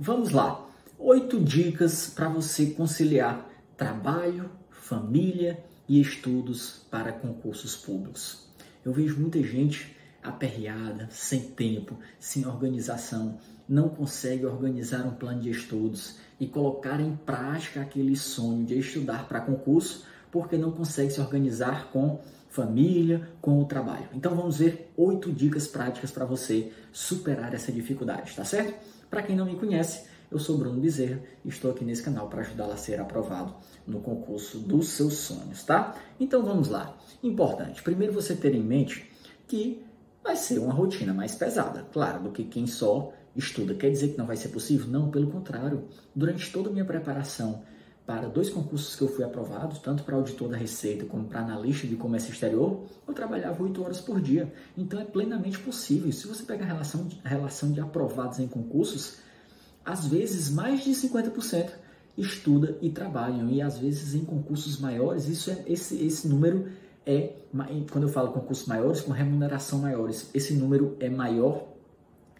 Vamos lá. Oito dicas para você conciliar trabalho, família e estudos para concursos públicos. Eu vejo muita gente aperreada, sem tempo, sem organização, não consegue organizar um plano de estudos e colocar em prática aquele sonho de estudar para concurso porque não consegue se organizar com família, com o trabalho. Então vamos ver oito dicas práticas para você superar essa dificuldade, tá certo? Para quem não me conhece, eu sou Bruno Bezerra e estou aqui nesse canal para ajudá-la a ser aprovado no concurso dos seus sonhos, tá? Então vamos lá. Importante, primeiro você ter em mente que vai ser uma rotina mais pesada, claro, do que quem só estuda. Quer dizer que não vai ser possível? Não, pelo contrário. Durante toda a minha preparação para dois concursos que eu fui aprovado, tanto para auditor da Receita como para analista de comércio exterior, eu trabalhava oito horas por dia. Então é plenamente possível. Se você pega a relação de, a relação de aprovados em concursos, às vezes mais de 50% estuda e trabalham. E às vezes em concursos maiores, isso é, esse, esse número é, quando eu falo concursos maiores, com remuneração maiores, esse número é maior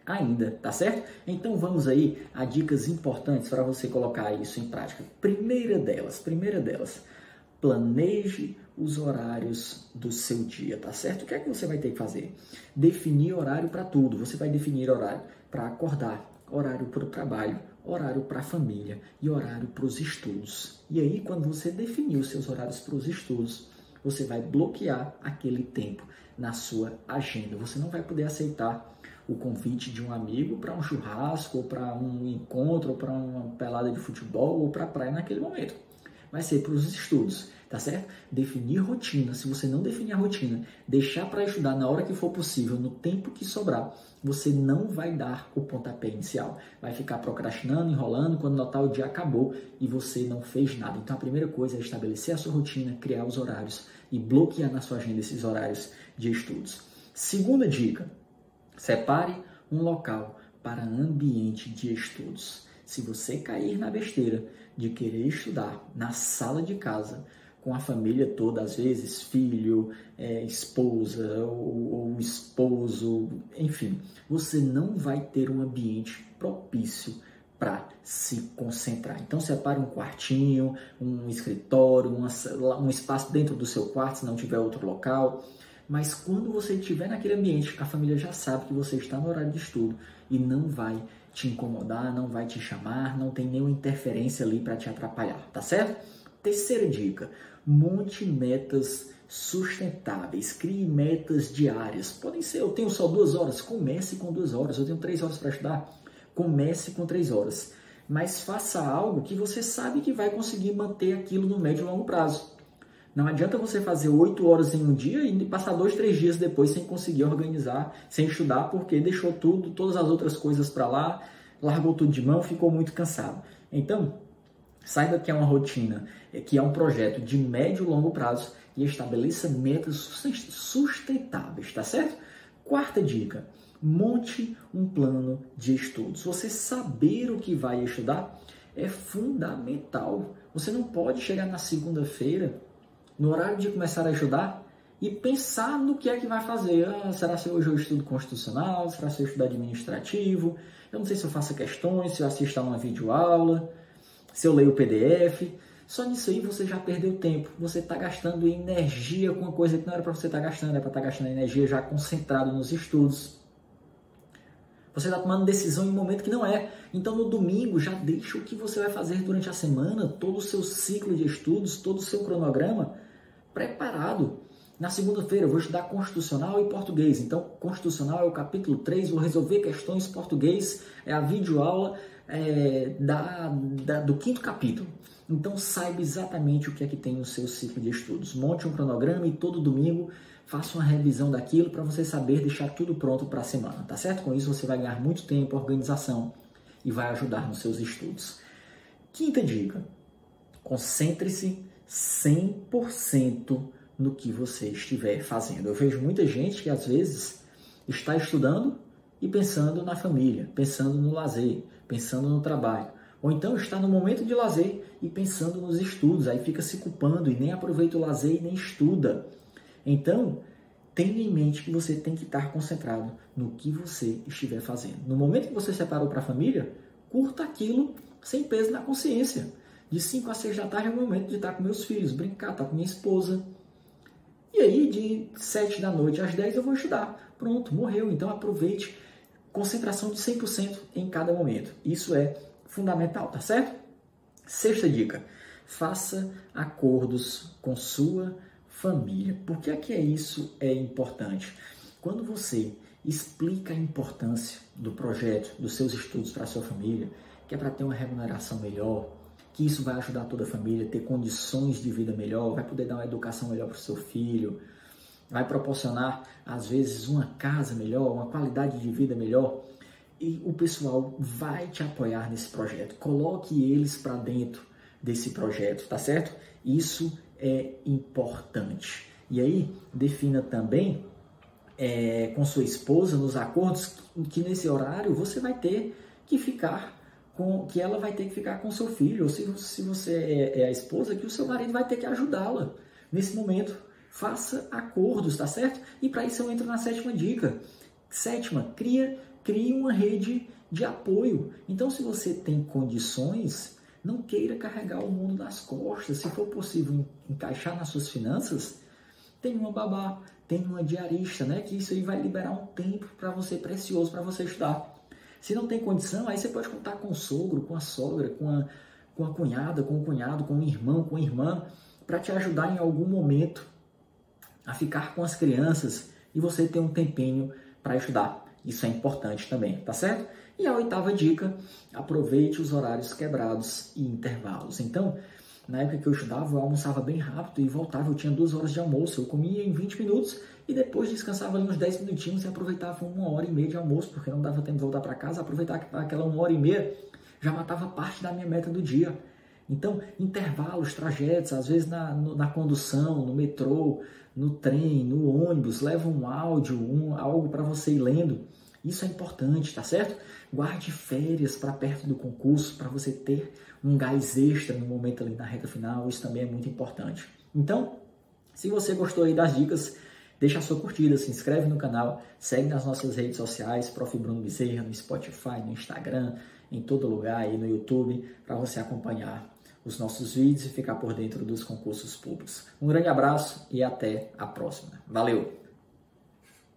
ainda, tá certo? Então vamos aí a dicas importantes para você colocar isso em prática. Primeira delas, primeira delas, planeje os horários do seu dia, tá certo? O que é que você vai ter que fazer? Definir horário para tudo. Você vai definir horário para acordar, horário para o trabalho, horário para a família e horário para os estudos. E aí, quando você definir os seus horários para os estudos, você vai bloquear aquele tempo na sua agenda. Você não vai poder aceitar o convite de um amigo para um churrasco, ou para um encontro, ou para uma pelada de futebol, ou para a praia naquele momento. Vai ser para os estudos, tá certo? Definir rotina. Se você não definir a rotina, deixar para estudar na hora que for possível, no tempo que sobrar, você não vai dar o pontapé inicial. Vai ficar procrastinando, enrolando, quando notar o dia acabou e você não fez nada. Então a primeira coisa é estabelecer a sua rotina, criar os horários e bloquear na sua agenda esses horários de estudos. Segunda dica, Separe um local para ambiente de estudos. Se você cair na besteira de querer estudar na sala de casa, com a família toda, às vezes filho, é, esposa ou, ou esposo, enfim, você não vai ter um ambiente propício para se concentrar. Então separe um quartinho, um escritório, uma, um espaço dentro do seu quarto, se não tiver outro local mas quando você estiver naquele ambiente, a família já sabe que você está no horário de estudo e não vai te incomodar, não vai te chamar, não tem nenhuma interferência ali para te atrapalhar, tá certo? Terceira dica: monte metas sustentáveis, crie metas diárias. Podem ser, eu tenho só duas horas, comece com duas horas, eu tenho três horas para estudar, comece com três horas. Mas faça algo que você sabe que vai conseguir manter aquilo no médio e longo prazo. Não adianta você fazer oito horas em um dia e passar dois, três dias depois sem conseguir organizar, sem estudar, porque deixou tudo, todas as outras coisas para lá, largou tudo de mão, ficou muito cansado. Então, saiba que é uma rotina, que é um projeto de médio e longo prazo e estabeleça metas sustentáveis, tá certo? Quarta dica: monte um plano de estudos. Você saber o que vai estudar é fundamental. Você não pode chegar na segunda-feira no horário de começar a estudar e pensar no que é que vai fazer. Ah, será se hoje eu estudo constitucional? Será se eu estudo administrativo? Eu não sei se eu faço questões, se eu assisto a uma videoaula, se eu leio o PDF. Só nisso aí você já perdeu tempo. Você está gastando energia com uma coisa que não era para você estar tá gastando, era para estar tá gastando energia já concentrado nos estudos. Você está tomando decisão em um momento que não é. Então, no domingo, já deixa o que você vai fazer durante a semana, todo o seu ciclo de estudos, todo o seu cronograma preparado. Na segunda-feira eu vou estudar Constitucional e Português. Então, Constitucional é o capítulo 3, vou resolver questões português, é a videoaula é, da, da, do quinto capítulo. Então, saiba exatamente o que é que tem no seu ciclo de estudos. Monte um cronograma e todo domingo faça uma revisão daquilo para você saber deixar tudo pronto para a semana, tá certo? Com isso, você vai ganhar muito tempo, organização e vai ajudar nos seus estudos. Quinta dica: concentre-se 100% no que você estiver fazendo. Eu vejo muita gente que às vezes está estudando e pensando na família, pensando no lazer, pensando no trabalho. Ou então está no momento de lazer e pensando nos estudos, aí fica se culpando e nem aproveita o lazer e nem estuda. Então, tenha em mente que você tem que estar concentrado no que você estiver fazendo. No momento que você separou para a família, curta aquilo sem peso na consciência. De 5 a 6 da tarde é o momento de estar com meus filhos, brincar, estar com minha esposa. E aí, de 7 da noite às 10 eu vou estudar. Pronto, morreu. Então aproveite concentração de 100% em cada momento. Isso é fundamental, tá certo? Sexta dica: faça acordos com sua família. Por que é que isso é importante? Quando você explica a importância do projeto, dos seus estudos para a sua família, que é para ter uma remuneração melhor, que isso vai ajudar toda a família a ter condições de vida melhor, vai poder dar uma educação melhor para o seu filho, vai proporcionar, às vezes, uma casa melhor, uma qualidade de vida melhor. E o pessoal vai te apoiar nesse projeto. Coloque eles para dentro desse projeto, tá certo? Isso é importante. E aí, defina também é, com sua esposa nos acordos que nesse horário você vai ter que ficar com que ela vai ter que ficar com seu filho, ou se, se você é, é a esposa, que o seu marido vai ter que ajudá-la nesse momento. Faça acordos, tá certo? E para isso eu entro na sétima dica. Sétima, cria, crie uma rede de apoio. Então, se você tem condições, não queira carregar o mundo nas costas. Se for possível encaixar nas suas finanças, tem uma babá, tem uma diarista, né? Que isso aí vai liberar um tempo para você precioso para você estudar. Se não tem condição, aí você pode contar com o sogro, com a sogra, com a, com a cunhada, com o cunhado, com o irmão, com a irmã, para te ajudar em algum momento a ficar com as crianças e você ter um tempinho para estudar. Isso é importante também, tá certo? E a oitava dica, aproveite os horários quebrados e intervalos. Então, na época que eu estudava, eu almoçava bem rápido e voltava, eu tinha duas horas de almoço, eu comia em 20 minutos e depois descansava ali uns 10 minutinhos e aproveitava uma hora e meia de almoço, porque não dava tempo de voltar para casa, aproveitar aquela uma hora e meia já matava parte da minha meta do dia. Então, intervalos, trajetos, às vezes na, na condução, no metrô, no trem, no ônibus, leva um áudio, um, algo para você ir lendo. Isso é importante, tá certo? Guarde férias para perto do concurso, para você ter um gás extra no momento ali na reta final, isso também é muito importante. Então, se você gostou aí das dicas, deixa a sua curtida, se inscreve no canal, segue nas nossas redes sociais, Prof. Bruno Bezerra, no Spotify, no Instagram, em todo lugar aí no YouTube, para você acompanhar os nossos vídeos e ficar por dentro dos concursos públicos. Um grande abraço e até a próxima. Valeu!